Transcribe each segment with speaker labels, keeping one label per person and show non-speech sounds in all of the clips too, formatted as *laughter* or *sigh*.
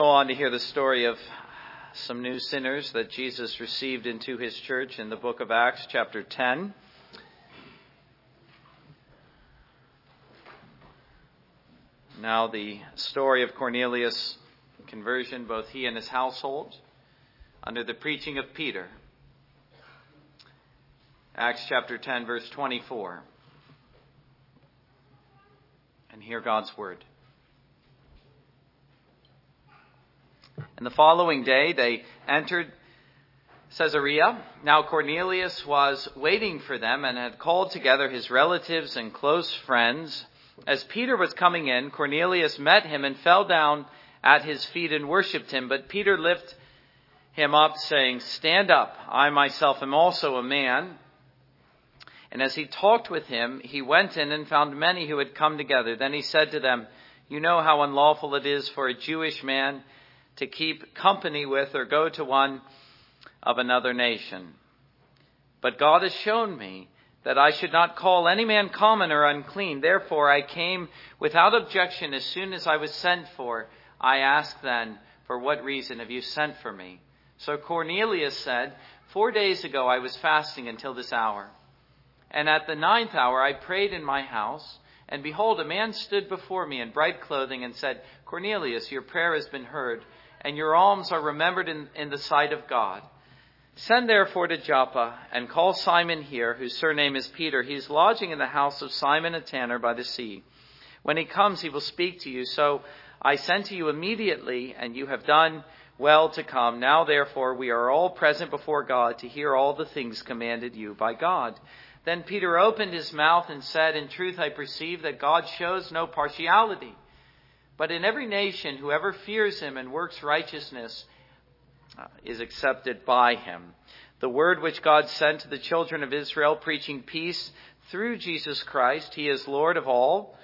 Speaker 1: Go on to hear the story of some new sinners that Jesus received into his church in the book of Acts, chapter 10. Now, the story of Cornelius' conversion, both he and his household, under the preaching of Peter. Acts chapter 10, verse 24. And hear God's word. And the following day they entered Caesarea. Now Cornelius was waiting for them and had called together his relatives and close friends. As Peter was coming in, Cornelius met him and fell down at his feet and worshipped him. But Peter lifted him up, saying, Stand up, I myself am also a man. And as he talked with him, he went in and found many who had come together. Then he said to them, You know how unlawful it is for a Jewish man to keep company with or go to one of another nation. But God has shown me that I should not call any man common or unclean. Therefore, I came without objection as soon as I was sent for. I asked then, For what reason have you sent for me? So Cornelius said, Four days ago I was fasting until this hour. And at the ninth hour I prayed in my house. And behold, a man stood before me in bright clothing and said, Cornelius, your prayer has been heard and your alms are remembered in, in the sight of God. Send therefore to Joppa and call Simon here, whose surname is Peter. He is lodging in the house of Simon a tanner by the sea. When he comes, he will speak to you. So I sent to you immediately, and you have done well to come. Now therefore we are all present before God to hear all the things commanded you by God. Then Peter opened his mouth and said, In truth I perceive that God shows no partiality but in every nation, whoever fears him and works righteousness uh, is accepted by him. The word which God sent to the children of Israel, preaching peace through Jesus Christ, he is Lord of all.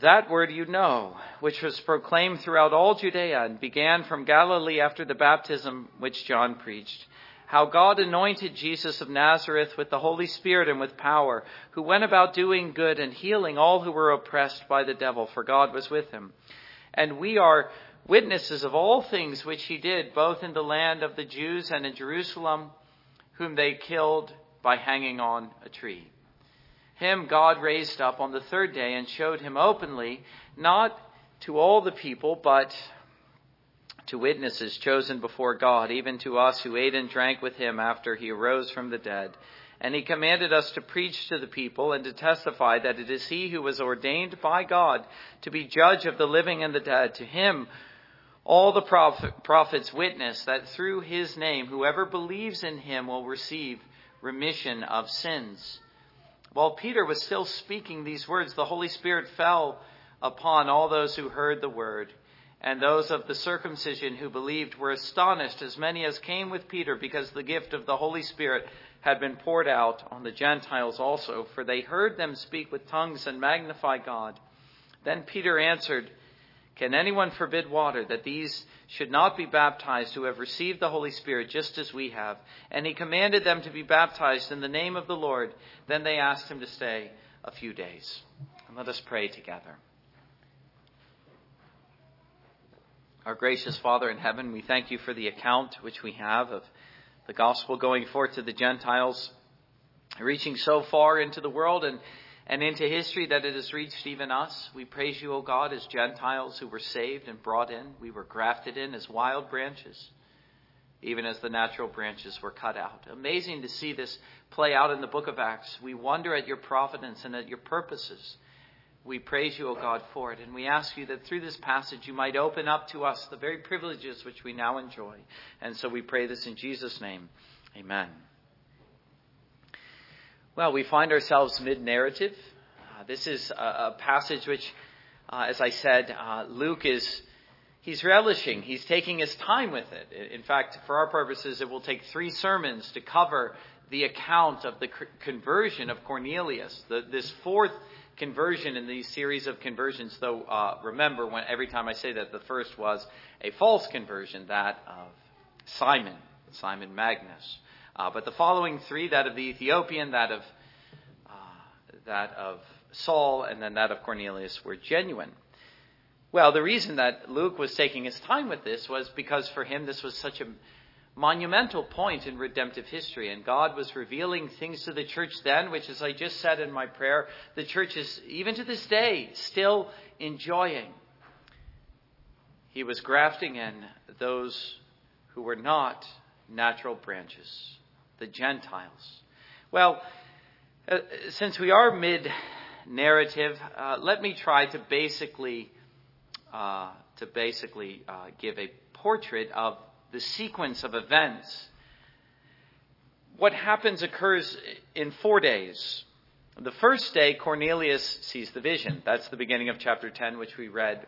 Speaker 1: That word you know, which was proclaimed throughout all Judea and began from Galilee after the baptism which John preached how God anointed Jesus of Nazareth with the Holy Spirit and with power, who went about doing good and healing all who were oppressed by the devil, for God was with him. And we are witnesses of all things which he did, both in the land of the Jews and in Jerusalem, whom they killed by hanging on a tree. Him God raised up on the third day and showed him openly, not to all the people, but to witnesses chosen before God, even to us who ate and drank with him after he arose from the dead. And he commanded us to preach to the people and to testify that it is he who was ordained by God to be judge of the living and the dead. To him, all the prophets witness that through his name, whoever believes in him will receive remission of sins. While Peter was still speaking these words, the Holy Spirit fell upon all those who heard the word. And those of the circumcision who believed were astonished, as many as came with Peter, because the gift of the Holy Spirit had been poured out on the Gentiles also, for they heard them speak with tongues and magnify God. Then Peter answered, Can anyone forbid water that these should not be baptized who have received the Holy Spirit just as we have? And he commanded them to be baptized in the name of the Lord. Then they asked him to stay a few days. And let us pray together. Our gracious Father in heaven, we thank you for the account which we have of the gospel going forth to the Gentiles, reaching so far into the world and, and into history that it has reached even us. We praise you, O God, as Gentiles who were saved and brought in. We were grafted in as wild branches, even as the natural branches were cut out. Amazing to see this play out in the book of Acts. We wonder at your providence and at your purposes. We praise you, O God, for it. And we ask you that through this passage you might open up to us the very privileges which we now enjoy. And so we pray this in Jesus' name. Amen. Well, we find ourselves mid narrative. Uh, this is a, a passage which, uh, as I said, uh, Luke is. He's relishing. He's taking his time with it. In fact, for our purposes, it will take three sermons to cover the account of the conversion of Cornelius. The, this fourth conversion in these series of conversions, though uh, remember when every time I say that, the first was a false conversion, that of Simon, Simon Magus. Uh, but the following three, that of the Ethiopian, that of uh, that of Saul, and then that of Cornelius, were genuine. Well, the reason that Luke was taking his time with this was because for him this was such a monumental point in redemptive history. And God was revealing things to the church then, which, as I just said in my prayer, the church is, even to this day, still enjoying. He was grafting in those who were not natural branches, the Gentiles. Well, uh, since we are mid narrative, uh, let me try to basically uh, to basically uh, give a portrait of the sequence of events. What happens occurs in four days. The first day, Cornelius sees the vision. That's the beginning of chapter 10, which we read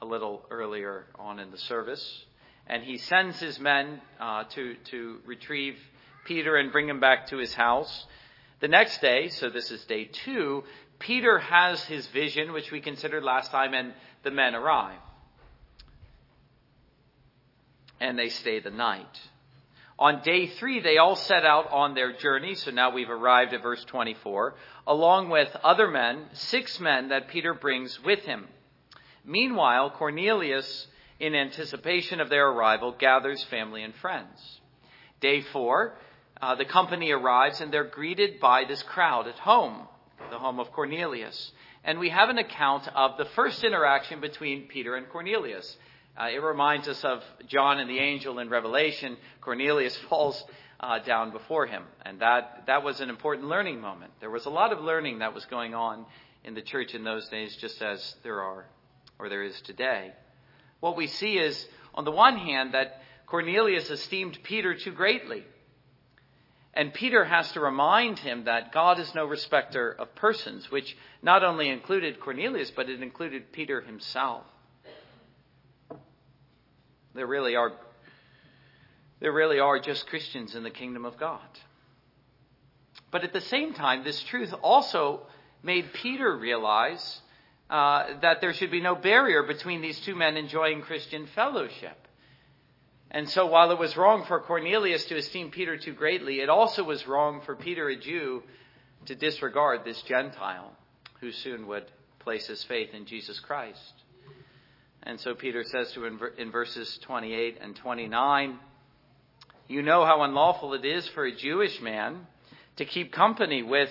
Speaker 1: a little earlier on in the service. And he sends his men uh, to, to retrieve Peter and bring him back to his house. The next day, so this is day two, Peter has his vision, which we considered last time, and the men arrive and they stay the night. On day three, they all set out on their journey. So now we've arrived at verse 24, along with other men, six men that Peter brings with him. Meanwhile, Cornelius, in anticipation of their arrival, gathers family and friends. Day four, uh, the company arrives and they're greeted by this crowd at home, the home of Cornelius. And we have an account of the first interaction between Peter and Cornelius. Uh, it reminds us of John and the angel in Revelation. Cornelius *laughs* falls uh, down before him, and that that was an important learning moment. There was a lot of learning that was going on in the church in those days, just as there are or there is today. What we see is, on the one hand, that Cornelius esteemed Peter too greatly. And Peter has to remind him that God is no respecter of persons, which not only included Cornelius, but it included Peter himself. There really are there really are just Christians in the kingdom of God. But at the same time, this truth also made Peter realize uh, that there should be no barrier between these two men enjoying Christian fellowship. And so, while it was wrong for Cornelius to esteem Peter too greatly, it also was wrong for Peter, a Jew, to disregard this Gentile who soon would place his faith in Jesus Christ. And so Peter says to him in verses 28 and 29, You know how unlawful it is for a Jewish man to keep company with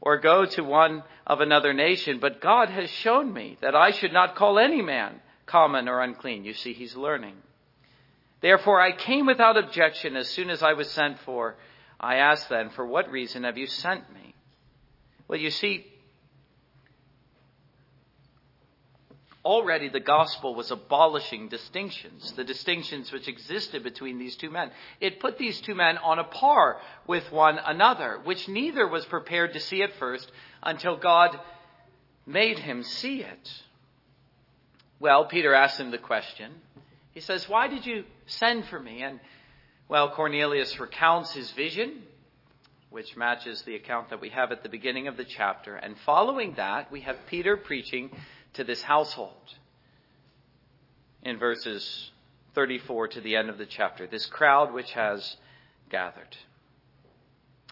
Speaker 1: or go to one of another nation, but God has shown me that I should not call any man common or unclean. You see, he's learning. Therefore, I came without objection as soon as I was sent for. I asked then, For what reason have you sent me? Well, you see, Already the gospel was abolishing distinctions, the distinctions which existed between these two men. It put these two men on a par with one another, which neither was prepared to see at first until God made him see it. Well, Peter asked him the question. He says, Why did you send for me? And, well, Cornelius recounts his vision, which matches the account that we have at the beginning of the chapter. And following that, we have Peter preaching to this household in verses 34 to the end of the chapter. This crowd which has gathered.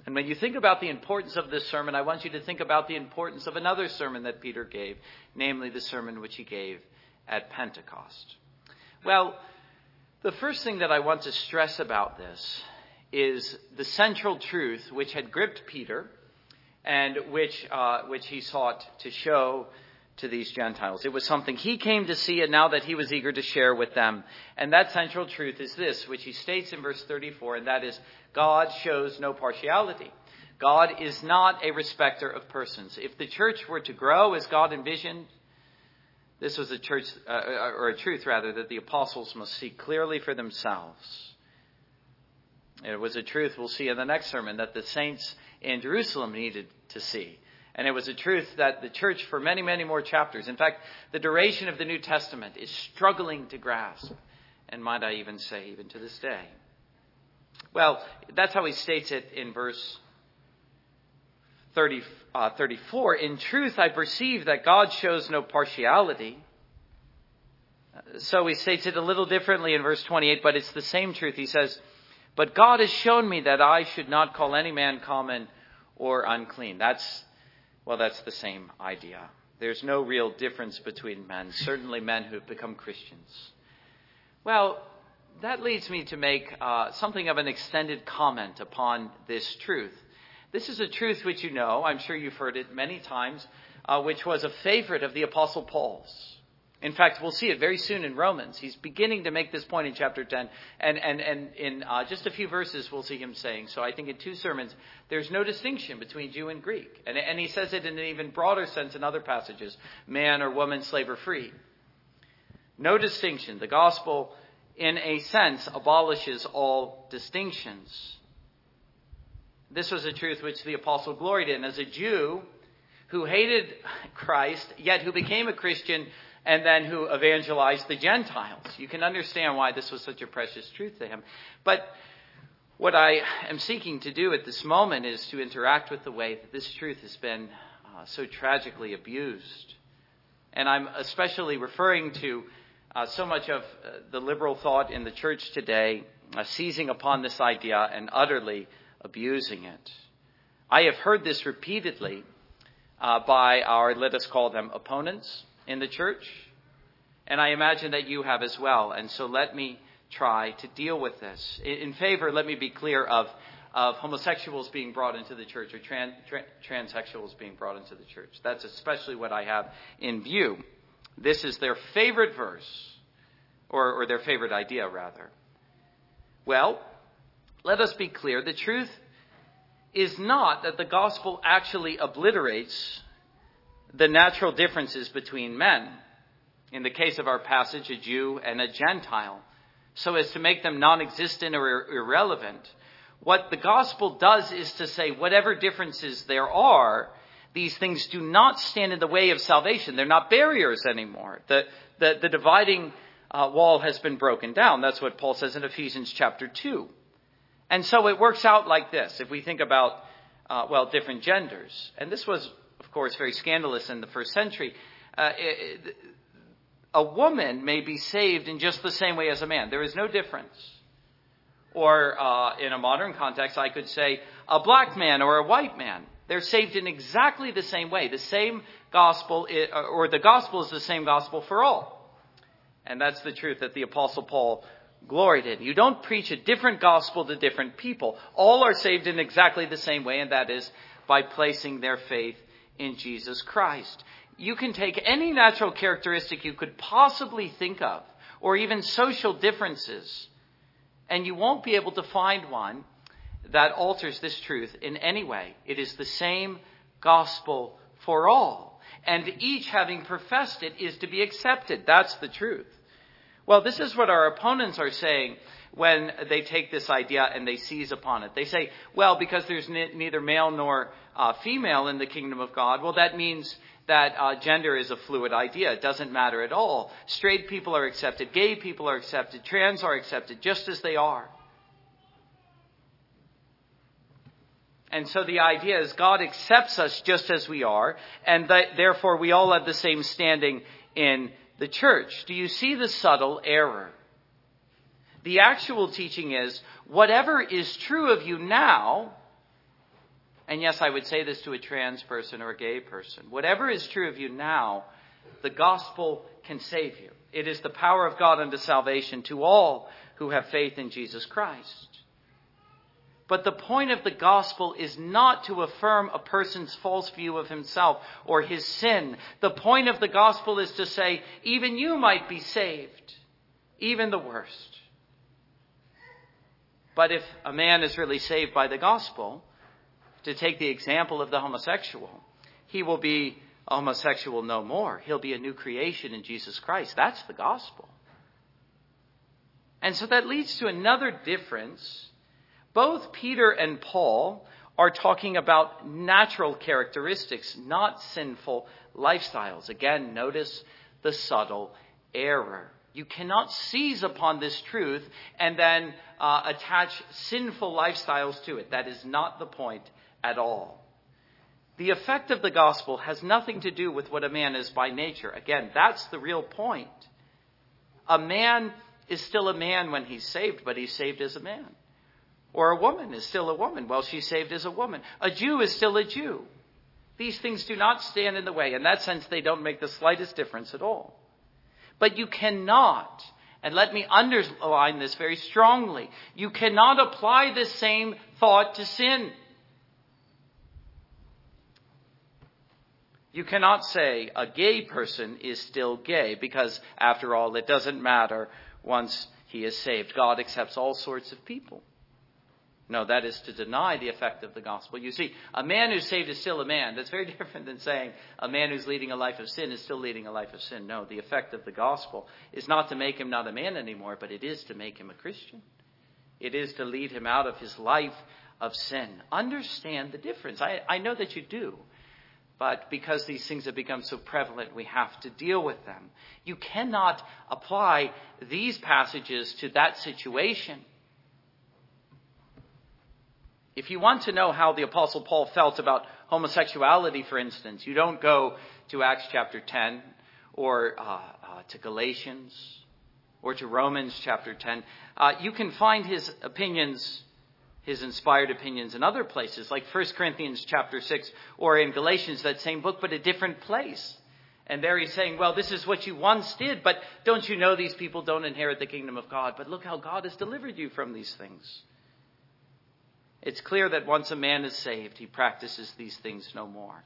Speaker 1: And when you think about the importance of this sermon, I want you to think about the importance of another sermon that Peter gave, namely the sermon which he gave at Pentecost. Well, the first thing that I want to stress about this is the central truth which had gripped Peter and which, uh, which he sought to show to these Gentiles. It was something he came to see and now that he was eager to share with them. And that central truth is this, which he states in verse 34, and that is God shows no partiality. God is not a respecter of persons. If the church were to grow as God envisioned, this was a church, uh, uh or a truth rather, that the apostles must see clearly for themselves. It was a truth we'll see in the next sermon that the saints in Jerusalem needed to see. And it was a truth that the church, for many, many more chapters, in fact, the duration of the New Testament, is struggling to grasp, and might I even say, even to this day. Well, that's how he states it in verse 30, uh, 34. In truth, I perceive that God shows no partiality. So he states it a little differently in verse 28, but it's the same truth. He says, But God has shown me that I should not call any man common or unclean. That's well, that's the same idea. there's no real difference between men, certainly men who have become Christians. Well, that leads me to make uh, something of an extended comment upon this truth. This is a truth which you know, I'm sure you've heard it many times, uh, which was a favorite of the Apostle Paul's. In fact, we'll see it very soon in Romans. He's beginning to make this point in chapter 10. And, and, and in uh, just a few verses, we'll see him saying. So I think in two sermons, there's no distinction between Jew and Greek. And, and he says it in an even broader sense in other passages man or woman, slave or free. No distinction. The gospel, in a sense, abolishes all distinctions. This was a truth which the apostle gloried in. As a Jew who hated Christ, yet who became a Christian, and then who evangelized the Gentiles. You can understand why this was such a precious truth to him. But what I am seeking to do at this moment is to interact with the way that this truth has been uh, so tragically abused. And I'm especially referring to uh, so much of uh, the liberal thought in the church today uh, seizing upon this idea and utterly abusing it. I have heard this repeatedly uh, by our, let us call them opponents, in the church, and I imagine that you have as well. And so let me try to deal with this. In favor, let me be clear of, of homosexuals being brought into the church or trans, transsexuals being brought into the church. That's especially what I have in view. This is their favorite verse, or, or their favorite idea, rather. Well, let us be clear. The truth is not that the gospel actually obliterates the natural differences between men. In the case of our passage, a Jew and a Gentile, so as to make them non existent or irrelevant. What the gospel does is to say, whatever differences there are, these things do not stand in the way of salvation. They're not barriers anymore. The, the, the dividing uh, wall has been broken down. That's what Paul says in Ephesians chapter 2. And so it works out like this. If we think about, uh, well, different genders. And this was of course, very scandalous in the first century. Uh, it, a woman may be saved in just the same way as a man. There is no difference. Or uh, in a modern context, I could say a black man or a white man. They're saved in exactly the same way. The same gospel, or the gospel is the same gospel for all. And that's the truth that the Apostle Paul gloried in. You don't preach a different gospel to different people. All are saved in exactly the same way, and that is by placing their faith in Jesus Christ. You can take any natural characteristic you could possibly think of, or even social differences, and you won't be able to find one that alters this truth in any way. It is the same gospel for all. And each having professed it is to be accepted. That's the truth. Well, this is what our opponents are saying when they take this idea and they seize upon it. They say, well, because there's neither male nor uh, female in the kingdom of God, well, that means that uh, gender is a fluid idea. It doesn't matter at all. Straight people are accepted, gay people are accepted, trans are accepted just as they are. And so the idea is God accepts us just as we are, and that therefore we all have the same standing in the church. Do you see the subtle error? The actual teaching is whatever is true of you now, and yes, I would say this to a trans person or a gay person, whatever is true of you now, the gospel can save you. It is the power of God unto salvation to all who have faith in Jesus Christ. But the point of the gospel is not to affirm a person's false view of himself or his sin. The point of the gospel is to say, even you might be saved, even the worst. But if a man is really saved by the gospel, to take the example of the homosexual, he will be a homosexual no more. He'll be a new creation in Jesus Christ. That's the gospel. And so that leads to another difference. Both Peter and Paul are talking about natural characteristics, not sinful lifestyles. Again, notice the subtle error. You cannot seize upon this truth and then uh, attach sinful lifestyles to it. That is not the point at all. The effect of the gospel has nothing to do with what a man is by nature. Again, that's the real point. A man is still a man when he's saved, but he's saved as a man. Or a woman is still a woman. Well, she's saved as a woman. A Jew is still a Jew. These things do not stand in the way. In that sense, they don't make the slightest difference at all. But you cannot, and let me underline this very strongly, you cannot apply the same thought to sin. You cannot say a gay person is still gay because, after all, it doesn't matter once he is saved. God accepts all sorts of people. No, that is to deny the effect of the gospel. You see, a man who's saved is still a man. That's very *laughs* different than saying a man who's leading a life of sin is still leading a life of sin. No, the effect of the gospel is not to make him not a man anymore, but it is to make him a Christian. It is to lead him out of his life of sin. Understand the difference. I, I know that you do. But because these things have become so prevalent, we have to deal with them. You cannot apply these passages to that situation. If you want to know how the Apostle Paul felt about homosexuality, for instance, you don't go to Acts chapter 10 or uh, uh, to Galatians or to Romans chapter 10. Uh, you can find his opinions his inspired opinions in other places, like 1 Corinthians chapter 6 or in Galatians, that same book, but a different place. And there he's saying, well, this is what you once did, but don't you know these people don't inherit the kingdom of God? But look how God has delivered you from these things. It's clear that once a man is saved, he practices these things no more.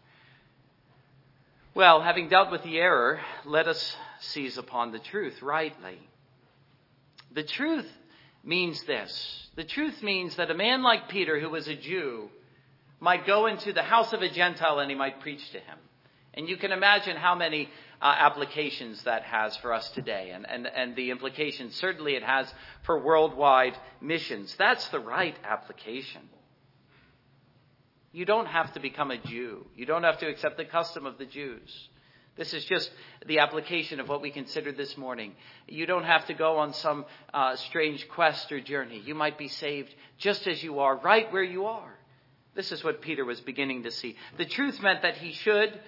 Speaker 1: Well, having dealt with the error, let us seize upon the truth rightly. The truth means this the truth means that a man like Peter, who was a Jew, might go into the house of a Gentile and he might preach to him. And you can imagine how many uh, applications that has for us today, and, and, and the implications certainly it has for worldwide missions. That's the right application. You don't have to become a Jew, you don't have to accept the custom of the Jews. This is just the application of what we considered this morning. You don't have to go on some uh, strange quest or journey. You might be saved just as you are, right where you are. This is what Peter was beginning to see. The truth meant that he should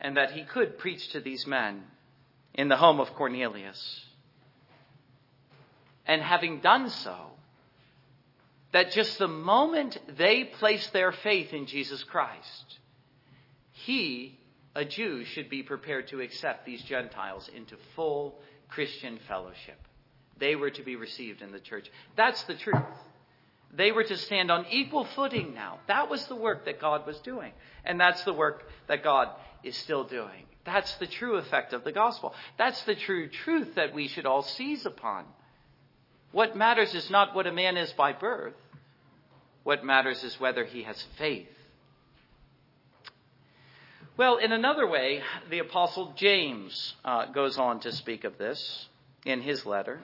Speaker 1: and that he could preach to these men in the home of Cornelius. And having done so, that just the moment they placed their faith in Jesus Christ, he a Jew should be prepared to accept these Gentiles into full Christian fellowship. They were to be received in the church. That's the truth. They were to stand on equal footing now. That was the work that God was doing. And that's the work that God is still doing. That's the true effect of the gospel. That's the true truth that we should all seize upon. What matters is not what a man is by birth. What matters is whether he has faith well, in another way, the Apostle James uh, goes on to speak of this in his letter.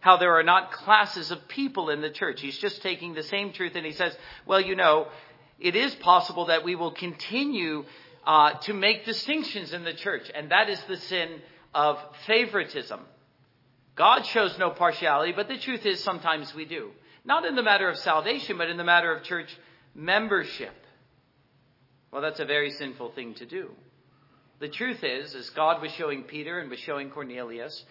Speaker 1: How there are not classes of people in the church. He's just taking the same truth and he says, well, you know, it is possible that we will continue uh, to make distinctions in the church, and that is the sin of favoritism. God shows no partiality, but the truth is sometimes we do. Not in the matter of salvation, but in the matter of church membership. Well, that's a very sinful thing to do. The truth is, as God was showing Peter and was showing Cornelius,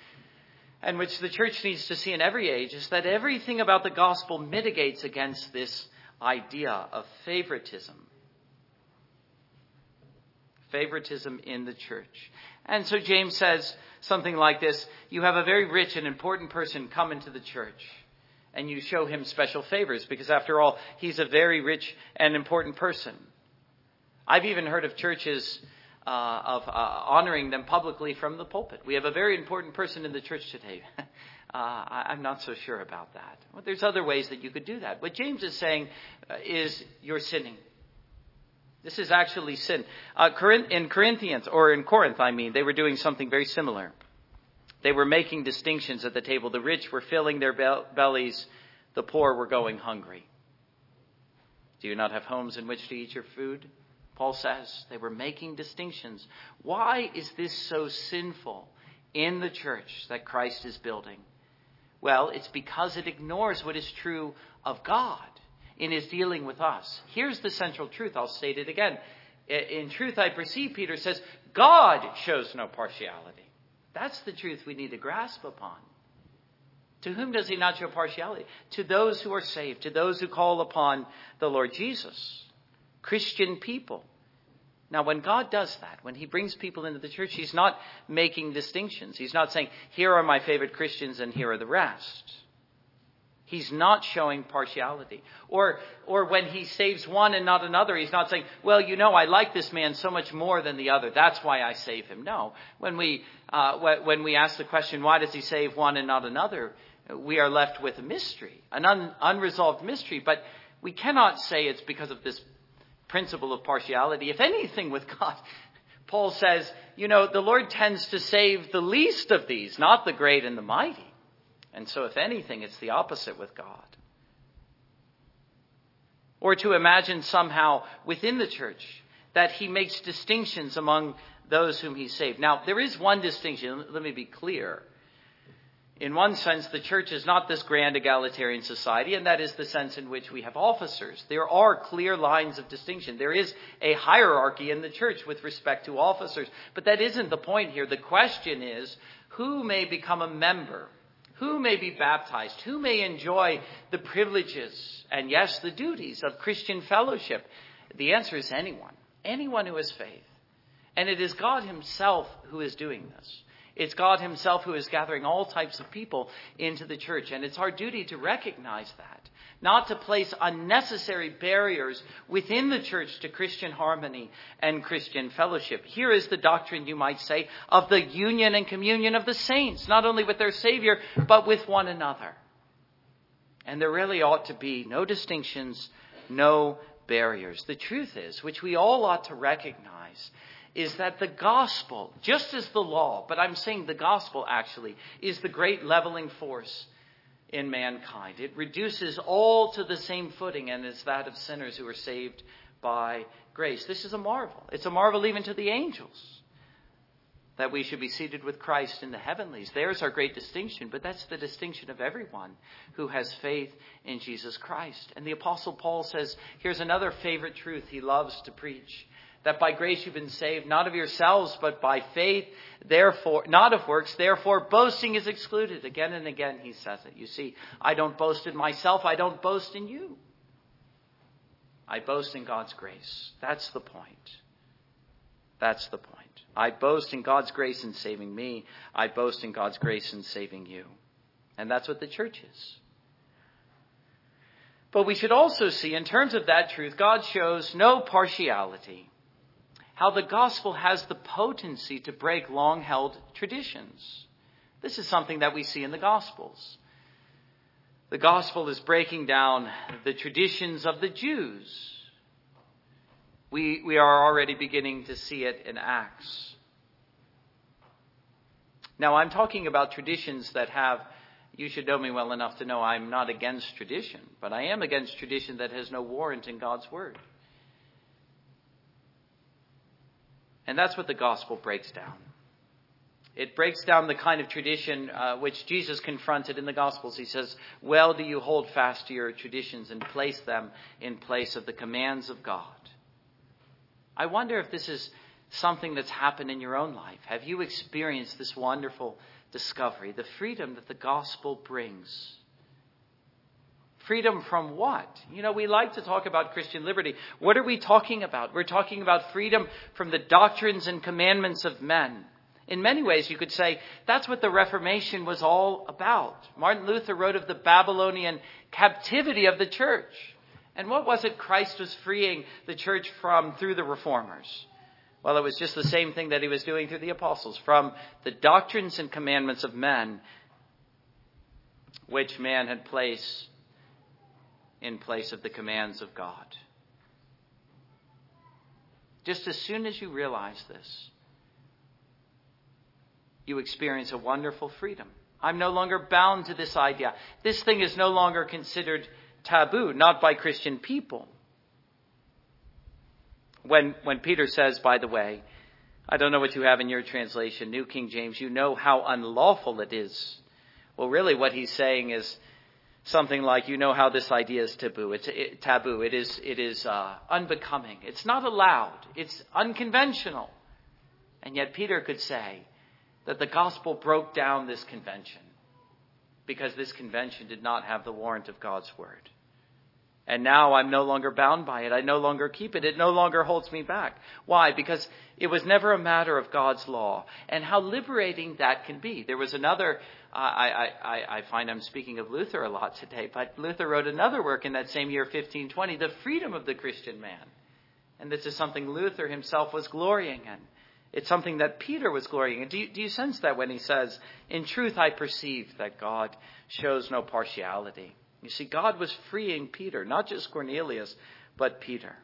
Speaker 1: and which the church needs to see in every age, is that everything about the gospel mitigates against this idea of favoritism. Favoritism in the church. And so James says something like this You have a very rich and important person come into the church, and you show him special favors, because after all, he's a very rich and important person. I've even heard of churches uh, of uh, honoring them publicly from the pulpit. We have a very important person in the church today. *laughs* uh, I'm not so sure about that. Well, there's other ways that you could do that. What James is saying uh, is you're sinning. This is actually sin. Uh, in Corinthians, or in Corinth, I mean, they were doing something very similar. They were making distinctions at the table. The rich were filling their bellies, the poor were going hungry. Do you not have homes in which to eat your food? Paul says they were making distinctions. Why is this so sinful in the church that Christ is building? Well, it's because it ignores what is true of God in his dealing with us. Here's the central truth. I'll state it again. In truth, I perceive, Peter says, God shows no partiality. That's the truth we need to grasp upon. To whom does he not show partiality? To those who are saved, to those who call upon the Lord Jesus. Christian people. Now, when God does that, when He brings people into the church, He's not making distinctions. He's not saying, here are my favorite Christians and here are the rest. He's not showing partiality. Or, or when he saves one and not another, he's not saying, well, you know, I like this man so much more than the other. That's why I save him. No. When we, uh, when we ask the question, why does he save one and not another? We are left with a mystery, an un, unresolved mystery. But we cannot say it's because of this principle of partiality. If anything with God, *laughs* Paul says, you know, the Lord tends to save the least of these, not the great and the mighty. And so, if anything, it's the opposite with God. Or to imagine somehow within the church that he makes distinctions among those whom he saved. Now, there is one distinction, let me be clear. In one sense, the church is not this grand egalitarian society, and that is the sense in which we have officers. There are clear lines of distinction. There is a hierarchy in the church with respect to officers. But that isn't the point here. The question is who may become a member who may be baptized? Who may enjoy the privileges and, yes, the duties of Christian fellowship? The answer is anyone. Anyone who has faith. And it is God Himself who is doing this. It's God Himself who is gathering all types of people into the church. And it's our duty to recognize that not to place unnecessary barriers within the church to Christian harmony and Christian fellowship. Here is the doctrine, you might say, of the union and communion of the saints, not only with their Savior, but with one another. And there really ought to be no distinctions, no barriers. The truth is, which we all ought to recognize, is that the gospel, just as the law, but I'm saying the gospel actually, is the great leveling force in mankind. It reduces all to the same footing, and is that of sinners who are saved by grace. This is a marvel. It's a marvel even to the angels that we should be seated with Christ in the heavenlies. There's our great distinction, but that's the distinction of everyone who has faith in Jesus Christ. And the Apostle Paul says, here's another favorite truth he loves to preach that by grace you've been saved, not of yourselves, but by faith, therefore, not of works, therefore boasting is excluded. Again and again he says it. You see, I don't boast in myself, I don't boast in you. I boast in God's grace. That's the point. That's the point. I boast in God's grace in saving me. I boast in God's grace in saving you. And that's what the church is. But we should also see, in terms of that truth, God shows no partiality how the gospel has the potency to break long held traditions. This is something that we see in the gospels. The gospel is breaking down the traditions of the Jews. We, we are already beginning to see it in Acts. Now, I'm talking about traditions that have, you should know me well enough to know I'm not against tradition, but I am against tradition that has no warrant in God's Word. And that's what the gospel breaks down. It breaks down the kind of tradition uh, which Jesus confronted in the Gospels. He says, Well, do you hold fast to your traditions and place them in place of the commands of God? I wonder if this is something that's happened in your own life. Have you experienced this wonderful discovery, the freedom that the gospel brings? Freedom from what? You know, we like to talk about Christian liberty. What are we talking about? We're talking about freedom from the doctrines and commandments of men. In many ways, you could say that's what the Reformation was all about. Martin Luther wrote of the Babylonian captivity of the church. And what was it Christ was freeing the church from through the reformers? Well, it was just the same thing that he was doing through the apostles from the doctrines and commandments of men, which man had placed in place of the commands of God. Just as soon as you realize this, you experience a wonderful freedom. I'm no longer bound to this idea. This thing is no longer considered taboo, not by Christian people. When, when Peter says, by the way, I don't know what you have in your translation, New King James, you know how unlawful it is. Well, really, what he's saying is something like, you know how this idea is taboo. It's it, taboo. It is, it is uh, unbecoming. It's not allowed. It's unconventional. And yet Peter could say that the gospel broke down this convention because this convention did not have the warrant of God's word. And now I'm no longer bound by it. I no longer keep it. It no longer holds me back. Why? Because it was never a matter of God's law. And how liberating that can be. There was another, I, I, I find I'm speaking of Luther a lot today, but Luther wrote another work in that same year, 1520, The Freedom of the Christian Man. And this is something Luther himself was glorying in. It's something that Peter was glorying in. Do you, do you sense that when he says, In truth, I perceive that God shows no partiality? You see, God was freeing Peter, not just Cornelius, but Peter.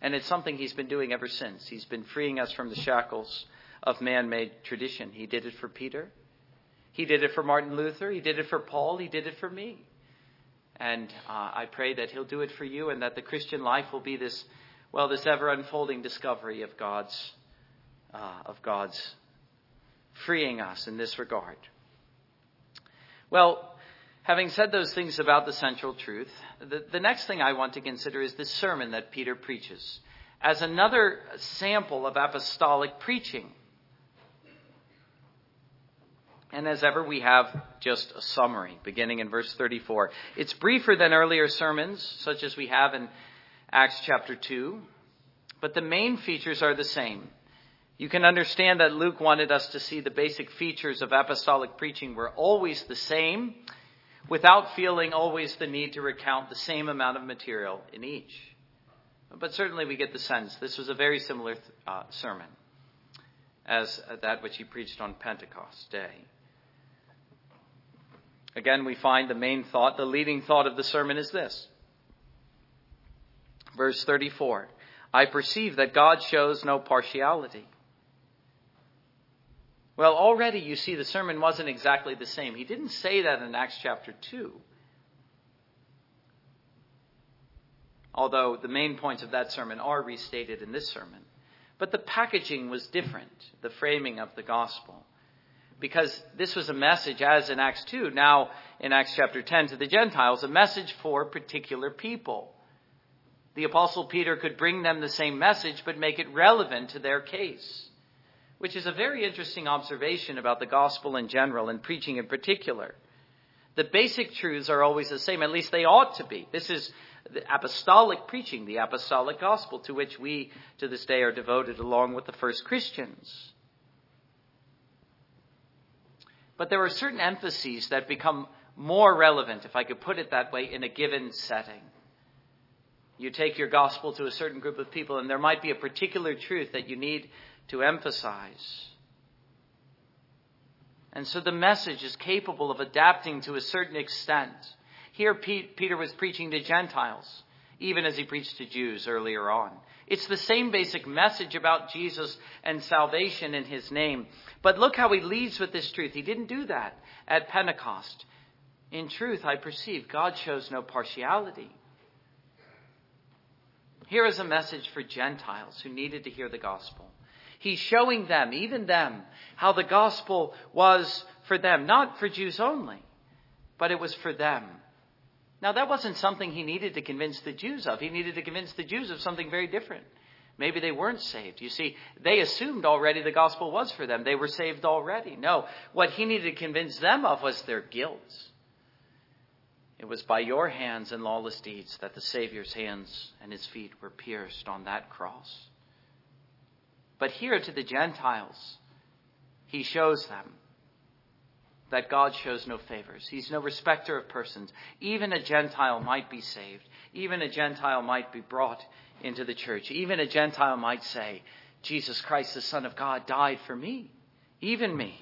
Speaker 1: And it's something he's been doing ever since. He's been freeing us from the shackles of man made tradition. He did it for Peter. He did it for Martin Luther. He did it for Paul. He did it for me. And uh, I pray that he'll do it for you and that the Christian life will be this, well, this ever unfolding discovery of God's, uh, of God's freeing us in this regard. Well, having said those things about the central truth, the, the next thing I want to consider is the sermon that Peter preaches as another sample of apostolic preaching. And as ever, we have just a summary beginning in verse 34. It's briefer than earlier sermons, such as we have in Acts chapter 2, but the main features are the same. You can understand that Luke wanted us to see the basic features of apostolic preaching were always the same without feeling always the need to recount the same amount of material in each. But certainly we get the sense this was a very similar uh, sermon as that which he preached on Pentecost Day. Again, we find the main thought, the leading thought of the sermon is this. Verse 34 I perceive that God shows no partiality. Well, already you see the sermon wasn't exactly the same. He didn't say that in Acts chapter 2. Although the main points of that sermon are restated in this sermon. But the packaging was different, the framing of the gospel. Because this was a message, as in Acts 2, now in Acts chapter 10 to the Gentiles, a message for particular people. The Apostle Peter could bring them the same message, but make it relevant to their case which is a very interesting observation about the gospel in general and preaching in particular. The basic truths are always the same, at least they ought to be. This is the apostolic preaching, the apostolic gospel, to which we to this day are devoted along with the first Christians. But there are certain emphases that become more relevant, if I could put it that way, in a given setting. You take your gospel to a certain group of people, and there might be a particular truth that you need to emphasize. And so the message is capable of adapting to a certain extent. Here, Peter was preaching to Gentiles, even as he preached to Jews earlier on. It's the same basic message about Jesus and salvation in his name. But look how he leads with this truth. He didn't do that at Pentecost. In truth, I perceive God shows no partiality. Here is a message for Gentiles who needed to hear the gospel. He's showing them, even them, how the gospel was for them, not for Jews only, but it was for them. Now, that wasn't something he needed to convince the Jews of. He needed to convince the Jews of something very different. Maybe they weren't saved. You see, they assumed already the gospel was for them. They were saved already. No, what he needed to convince them of was their guilt. It was by your hands and lawless deeds that the Savior's hands and his feet were pierced on that cross. But here to the Gentiles, he shows them that God shows no favors. He's no respecter of persons. Even a Gentile might be saved. Even a Gentile might be brought into the church. Even a Gentile might say, Jesus Christ, the Son of God, died for me, even me.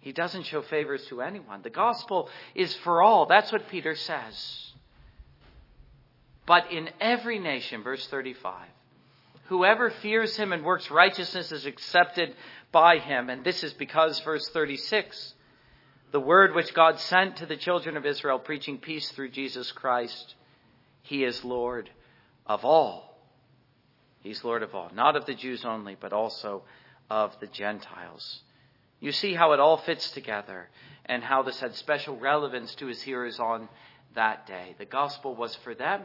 Speaker 1: He doesn't show favors to anyone. The gospel is for all. That's what Peter says. But in every nation, verse 35, Whoever fears him and works righteousness is accepted by him. And this is because, verse 36, the word which God sent to the children of Israel, preaching peace through Jesus Christ, he is Lord of all. He's Lord of all, not of the Jews only, but also of the Gentiles. You see how it all fits together and how this had special relevance to his hearers on that day. The gospel was for them.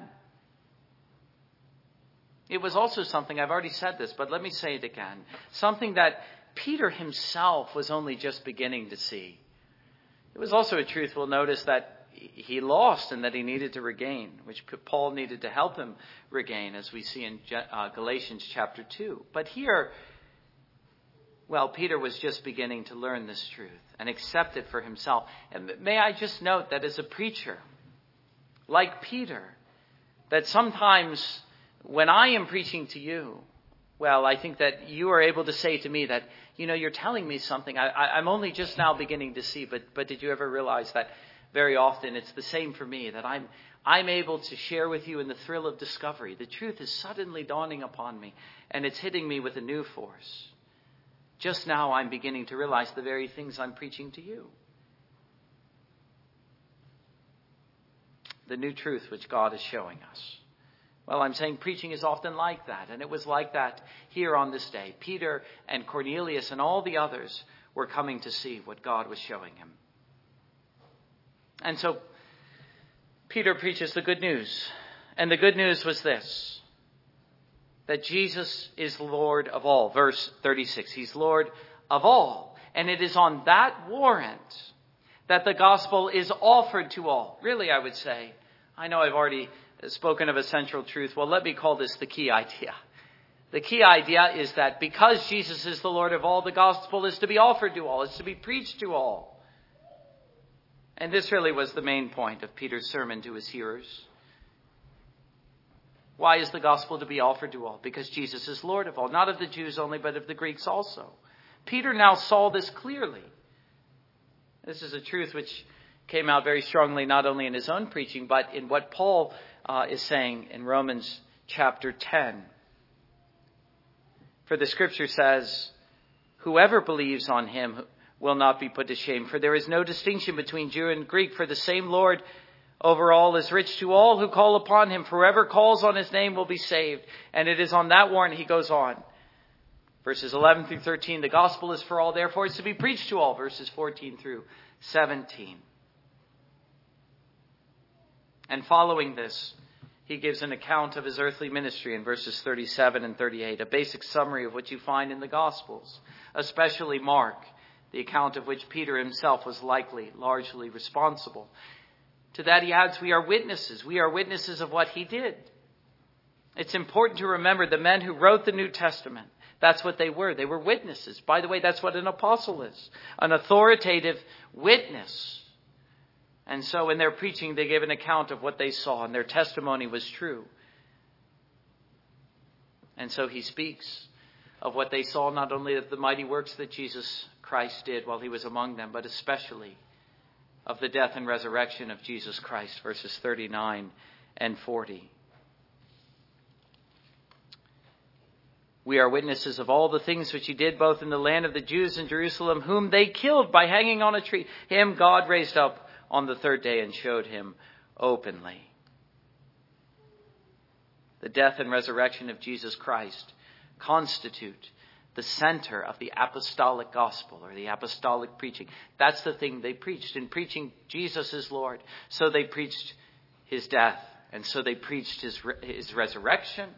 Speaker 1: It was also something, I've already said this, but let me say it again. Something that Peter himself was only just beginning to see. It was also a truth we'll notice that he lost and that he needed to regain, which Paul needed to help him regain, as we see in uh, Galatians chapter 2. But here, well, Peter was just beginning to learn this truth and accept it for himself. And may I just note that as a preacher, like Peter, that sometimes when I am preaching to you, well, I think that you are able to say to me that, you know, you're telling me something I, am only just now beginning to see, but, but did you ever realize that very often it's the same for me, that I'm, I'm able to share with you in the thrill of discovery. The truth is suddenly dawning upon me, and it's hitting me with a new force. Just now I'm beginning to realize the very things I'm preaching to you. The new truth which God is showing us. Well, I'm saying preaching is often like that, and it was like that here on this day. Peter and Cornelius and all the others were coming to see what God was showing him. And so Peter preaches the good news. And the good news was this that Jesus is Lord of all. Verse 36 He's Lord of all. And it is on that warrant that the gospel is offered to all. Really, I would say. I know I've already spoken of a central truth. Well, let me call this the key idea. The key idea is that because Jesus is the Lord of all, the gospel is to be offered to all, it's to be preached to all. And this really was the main point of Peter's sermon to his hearers. Why is the gospel to be offered to all? Because Jesus is Lord of all, not of the Jews only, but of the Greeks also. Peter now saw this clearly. This is a truth which came out very strongly not only in his own preaching, but in what Paul uh, is saying in Romans chapter 10. For the scripture says, Whoever believes on him will not be put to shame. For there is no distinction between Jew and Greek, for the same Lord over all is rich to all who call upon him. Whoever calls on his name will be saved. And it is on that warrant he goes on. Verses 11 through 13, the gospel is for all, therefore it's to be preached to all. Verses 14 through 17. And following this, he gives an account of his earthly ministry in verses 37 and 38, a basic summary of what you find in the Gospels, especially Mark the account of which Peter himself was likely largely responsible. To that he adds, We are witnesses. We are witnesses of what he did. It's important to remember the men who wrote the New Testament. That's what they were. They were witnesses. By the way, that's what an apostle is an authoritative witness. And so in their preaching, they gave an account of what they saw, and their testimony was true. And so he speaks of what they saw, not only of the mighty works that Jesus Christ did while he was among them, but especially of the death and resurrection of Jesus Christ, verses 39 and 40. We are witnesses of all the things which he did both in the land of the Jews and Jerusalem, whom they killed by hanging on a tree. Him God raised up on the third day and showed him openly. The death and resurrection of Jesus Christ constitute the center of the apostolic gospel or the apostolic preaching. That's the thing they preached. In preaching Jesus is Lord, so they preached his death, and so they preached his, his resurrection.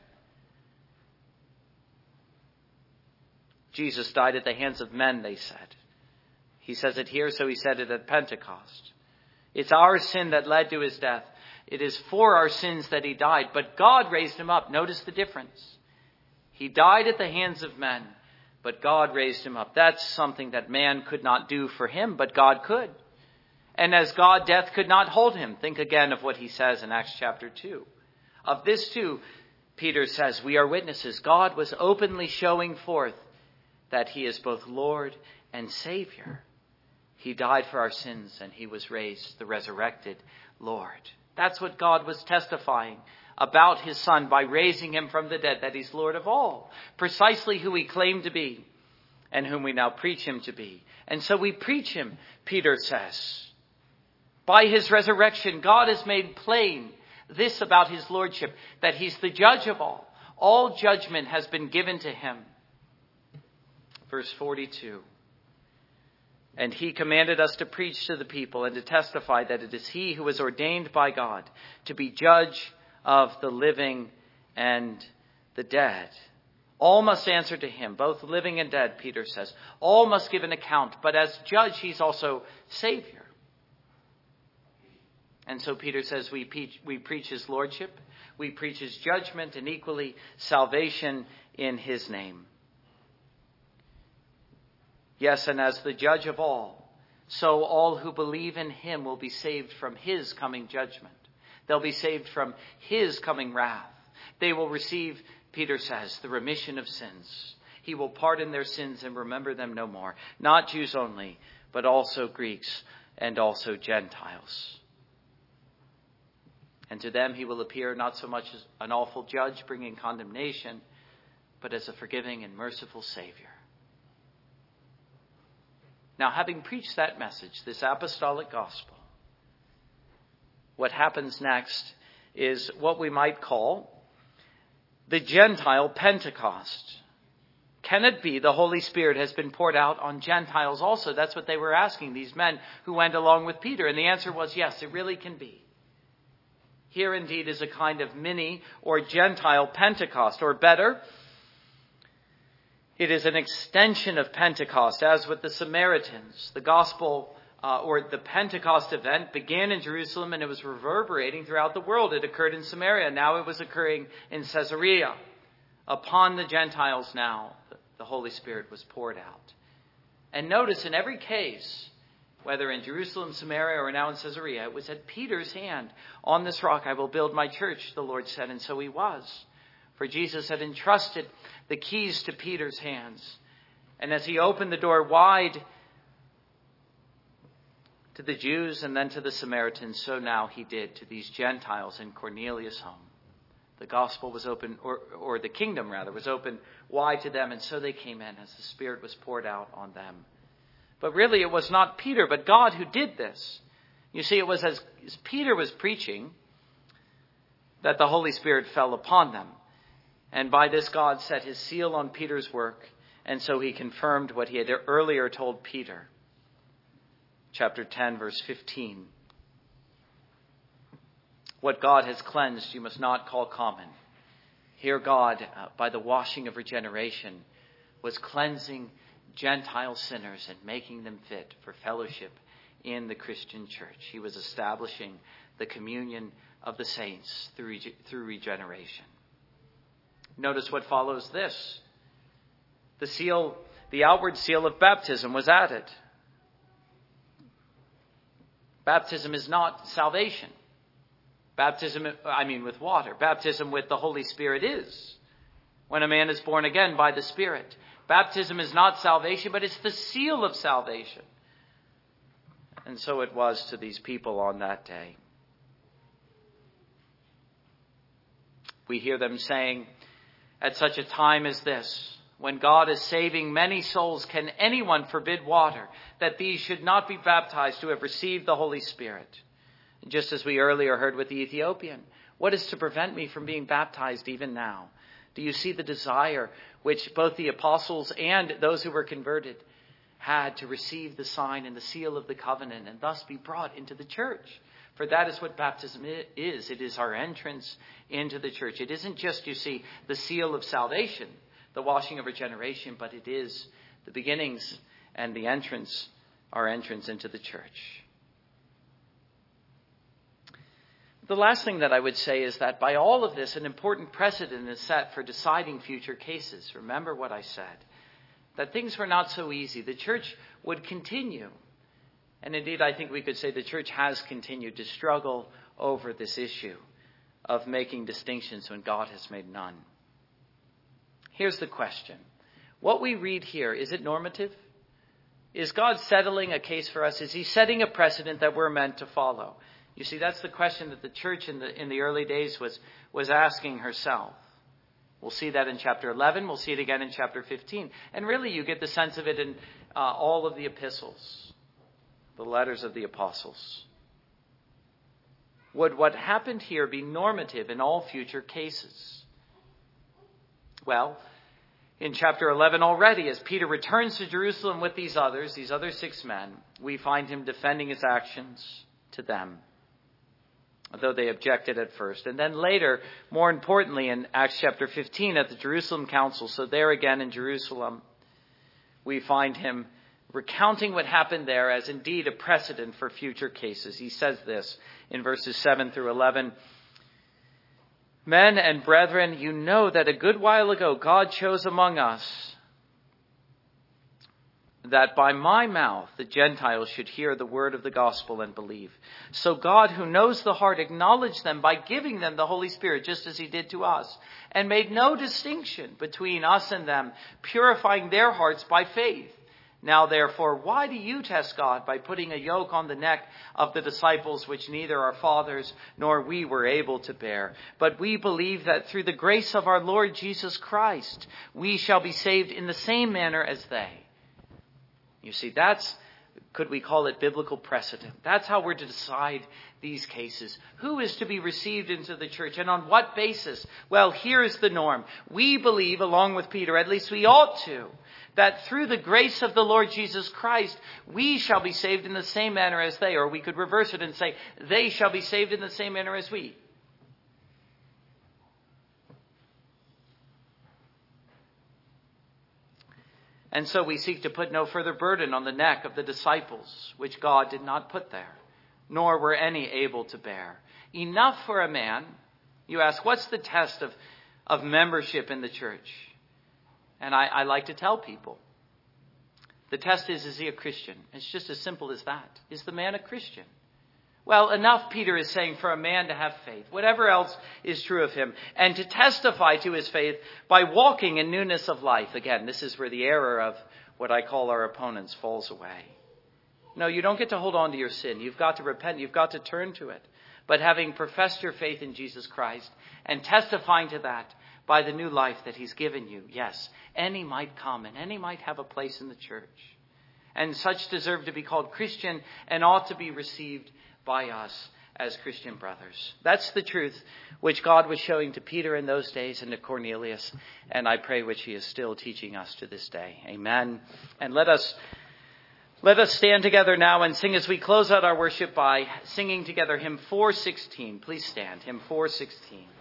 Speaker 1: Jesus died at the hands of men, they said. He says it here, so he said it at Pentecost. It's our sin that led to his death. It is for our sins that he died, but God raised him up. Notice the difference. He died at the hands of men but God raised him up. That's something that man could not do for him, but God could. And as God, death could not hold him. Think again of what he says in Acts chapter 2. Of this too, Peter says, we are witnesses. God was openly showing forth that he is both Lord and Savior. He died for our sins and he was raised, the resurrected Lord. That's what God was testifying about his son by raising him from the dead, that he's Lord of all, precisely who he claimed to be and whom we now preach him to be. And so we preach him, Peter says. By his resurrection, God has made plain this about his lordship, that he's the judge of all. All judgment has been given to him. Verse 42. And he commanded us to preach to the people and to testify that it is he who is ordained by God to be judge of the living and the dead. All must answer to him, both living and dead, Peter says. All must give an account, but as judge, he's also Savior. And so Peter says we preach, we preach his lordship, we preach his judgment, and equally salvation in his name. Yes, and as the judge of all, so all who believe in him will be saved from his coming judgment. They'll be saved from his coming wrath. They will receive, Peter says, the remission of sins. He will pardon their sins and remember them no more. Not Jews only, but also Greeks and also Gentiles. And to them he will appear not so much as an awful judge bringing condemnation, but as a forgiving and merciful Savior. Now, having preached that message, this apostolic gospel, what happens next is what we might call the Gentile Pentecost. Can it be the Holy Spirit has been poured out on Gentiles also? That's what they were asking, these men who went along with Peter. And the answer was yes, it really can be. Here indeed is a kind of mini or Gentile Pentecost, or better, it is an extension of Pentecost, as with the Samaritans. The gospel uh, or the Pentecost event began in Jerusalem and it was reverberating throughout the world. It occurred in Samaria. Now it was occurring in Caesarea. Upon the Gentiles now, the Holy Spirit was poured out. And notice in every case, whether in Jerusalem, Samaria, or now in Caesarea, it was at Peter's hand. On this rock I will build my church, the Lord said, and so he was. For Jesus had entrusted the keys to Peter's hands. And as he opened the door wide to the Jews and then to the Samaritans, so now he did to these Gentiles in Cornelius' home. The gospel was open, or, or the kingdom rather, was open wide to them, and so they came in as the Spirit was poured out on them. But really, it was not Peter, but God who did this. You see, it was as, as Peter was preaching that the Holy Spirit fell upon them. And by this, God set his seal on Peter's work, and so he confirmed what he had earlier told Peter. Chapter 10, verse 15. What God has cleansed, you must not call common. Here, God, uh, by the washing of regeneration, was cleansing Gentile sinners and making them fit for fellowship in the Christian church. He was establishing the communion of the saints through, through regeneration. Notice what follows this. The seal, the outward seal of baptism was added. Baptism is not salvation. Baptism, I mean with water. Baptism with the Holy Spirit is. When a man is born again by the Spirit. Baptism is not salvation, but it's the seal of salvation. And so it was to these people on that day. We hear them saying, at such a time as this, when God is saving many souls, can anyone forbid water that these should not be baptized who have received the Holy Spirit? Just as we earlier heard with the Ethiopian, what is to prevent me from being baptized even now? Do you see the desire which both the apostles and those who were converted had to receive the sign and the seal of the covenant and thus be brought into the church? For that is what baptism is. It is our entrance into the church. It isn't just, you see, the seal of salvation, the washing of regeneration, but it is the beginnings and the entrance, our entrance into the church. The last thing that I would say is that by all of this, an important precedent is set for deciding future cases. Remember what I said that things were not so easy. The church would continue and indeed, I think we could say the church has continued to struggle over this issue of making distinctions when God has made none. Here's the question What we read here, is it normative? Is God settling a case for us? Is He setting a precedent that we're meant to follow? You see, that's the question that the church in the, in the early days was, was asking herself. We'll see that in chapter 11. We'll see it again in chapter 15. And really, you get the sense of it in uh, all of the epistles the letters of the apostles. Would what happened here be normative in all future cases? Well, in chapter 11 already, as Peter returns to Jerusalem with these others, these other six men, we find him defending his actions to them, though they objected at first. And then later, more importantly, in Acts chapter 15 at the Jerusalem Council, so there again in Jerusalem, we find him recounting what happened there as indeed a precedent for future cases. He says this in verses 7 through 11. Men and brethren, you know that a good while ago God chose among us that by my mouth the Gentiles should hear the word of the gospel and believe. So God, who knows the heart, acknowledged them by giving them the Holy Spirit, just as he did to us, and made no distinction between us and them, purifying their hearts by faith. Now therefore, why do you test God by putting a yoke on the neck of the disciples which neither our fathers nor we were able to bear? But we believe that through the grace of our Lord Jesus Christ, we shall be saved in the same manner as they. You see, that's, could we call it biblical precedent? That's how we're to decide these cases. Who is to be received into the church and on what basis? Well, here's the norm. We believe, along with Peter, at least we ought to, that through the grace of the Lord Jesus Christ, we shall be saved in the same manner as they, or we could reverse it and say, they shall be saved in the same manner as we. And so we seek to put no further burden on the neck of the disciples, which God did not put there, nor were any able to bear. Enough for a man. You ask, what's the test of, of membership in the church? And I, I like to tell people the test is, is he a Christian? It's just as simple as that. Is the man a Christian? Well, enough, Peter is saying, for a man to have faith, whatever else is true of him, and to testify to his faith by walking in newness of life. Again, this is where the error of what I call our opponents falls away. No, you don't get to hold on to your sin. You've got to repent. You've got to turn to it. But having professed your faith in Jesus Christ and testifying to that by the new life that he's given you, yes, any might come and any might have a place in the church. And such deserve to be called Christian and ought to be received by us as Christian brothers. That's the truth which God was showing to Peter in those days and to Cornelius, and I pray which he is still teaching us to this day. Amen. And let us let us stand together now and sing as we close out our worship by singing together hymn 416. Please stand. Hymn 416.